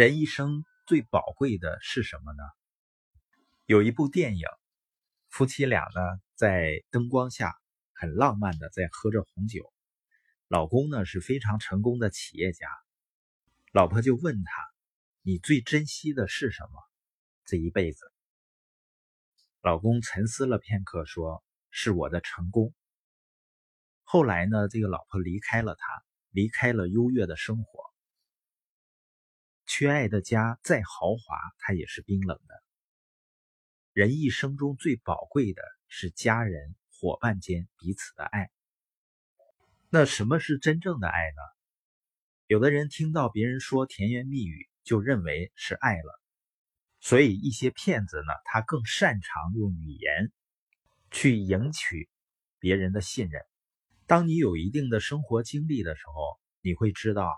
人一生最宝贵的是什么呢？有一部电影，夫妻俩呢在灯光下很浪漫的在喝着红酒，老公呢是非常成功的企业家，老婆就问他：“你最珍惜的是什么？这一辈子？”老公沉思了片刻，说：“是我的成功。”后来呢，这个老婆离开了他，离开了优越的生活。缺爱的家再豪华，它也是冰冷的。人一生中最宝贵的是家人、伙伴间彼此的爱。那什么是真正的爱呢？有的人听到别人说甜言蜜语，就认为是爱了。所以一些骗子呢，他更擅长用语言去赢取别人的信任。当你有一定的生活经历的时候，你会知道，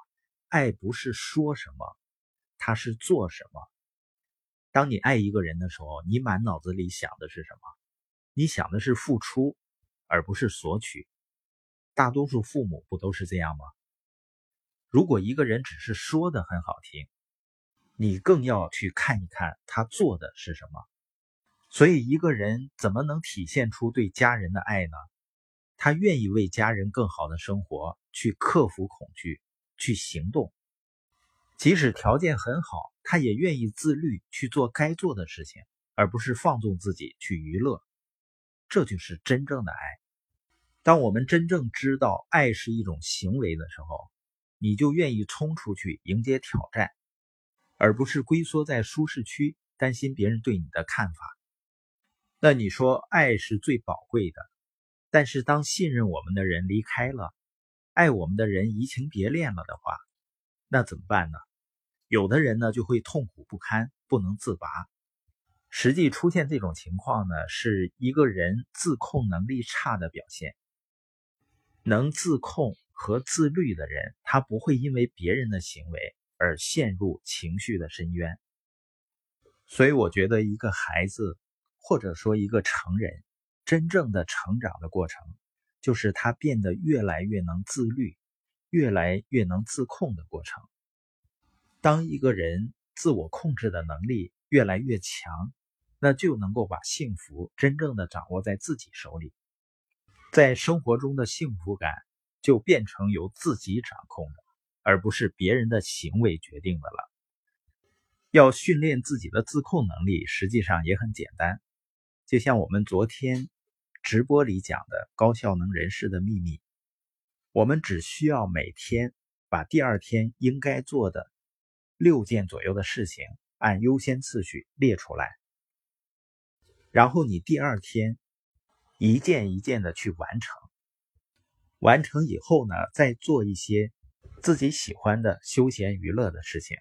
爱不是说什么。他是做什么？当你爱一个人的时候，你满脑子里想的是什么？你想的是付出，而不是索取。大多数父母不都是这样吗？如果一个人只是说的很好听，你更要去看一看他做的是什么。所以，一个人怎么能体现出对家人的爱呢？他愿意为家人更好的生活，去克服恐惧，去行动。即使条件很好，他也愿意自律去做该做的事情，而不是放纵自己去娱乐。这就是真正的爱。当我们真正知道爱是一种行为的时候，你就愿意冲出去迎接挑战，而不是龟缩在舒适区，担心别人对你的看法。那你说爱是最宝贵的，但是当信任我们的人离开了，爱我们的人移情别恋了的话，那怎么办呢？有的人呢就会痛苦不堪，不能自拔。实际出现这种情况呢，是一个人自控能力差的表现。能自控和自律的人，他不会因为别人的行为而陷入情绪的深渊。所以，我觉得一个孩子，或者说一个成人，真正的成长的过程，就是他变得越来越能自律，越来越能自控的过程。当一个人自我控制的能力越来越强，那就能够把幸福真正的掌握在自己手里，在生活中的幸福感就变成由自己掌控的，而不是别人的行为决定的了。要训练自己的自控能力，实际上也很简单，就像我们昨天直播里讲的高效能人士的秘密，我们只需要每天把第二天应该做的。六件左右的事情按优先次序列出来，然后你第二天一件一件的去完成。完成以后呢，再做一些自己喜欢的休闲娱乐的事情。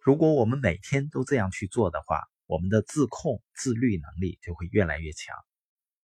如果我们每天都这样去做的话，我们的自控自律能力就会越来越强。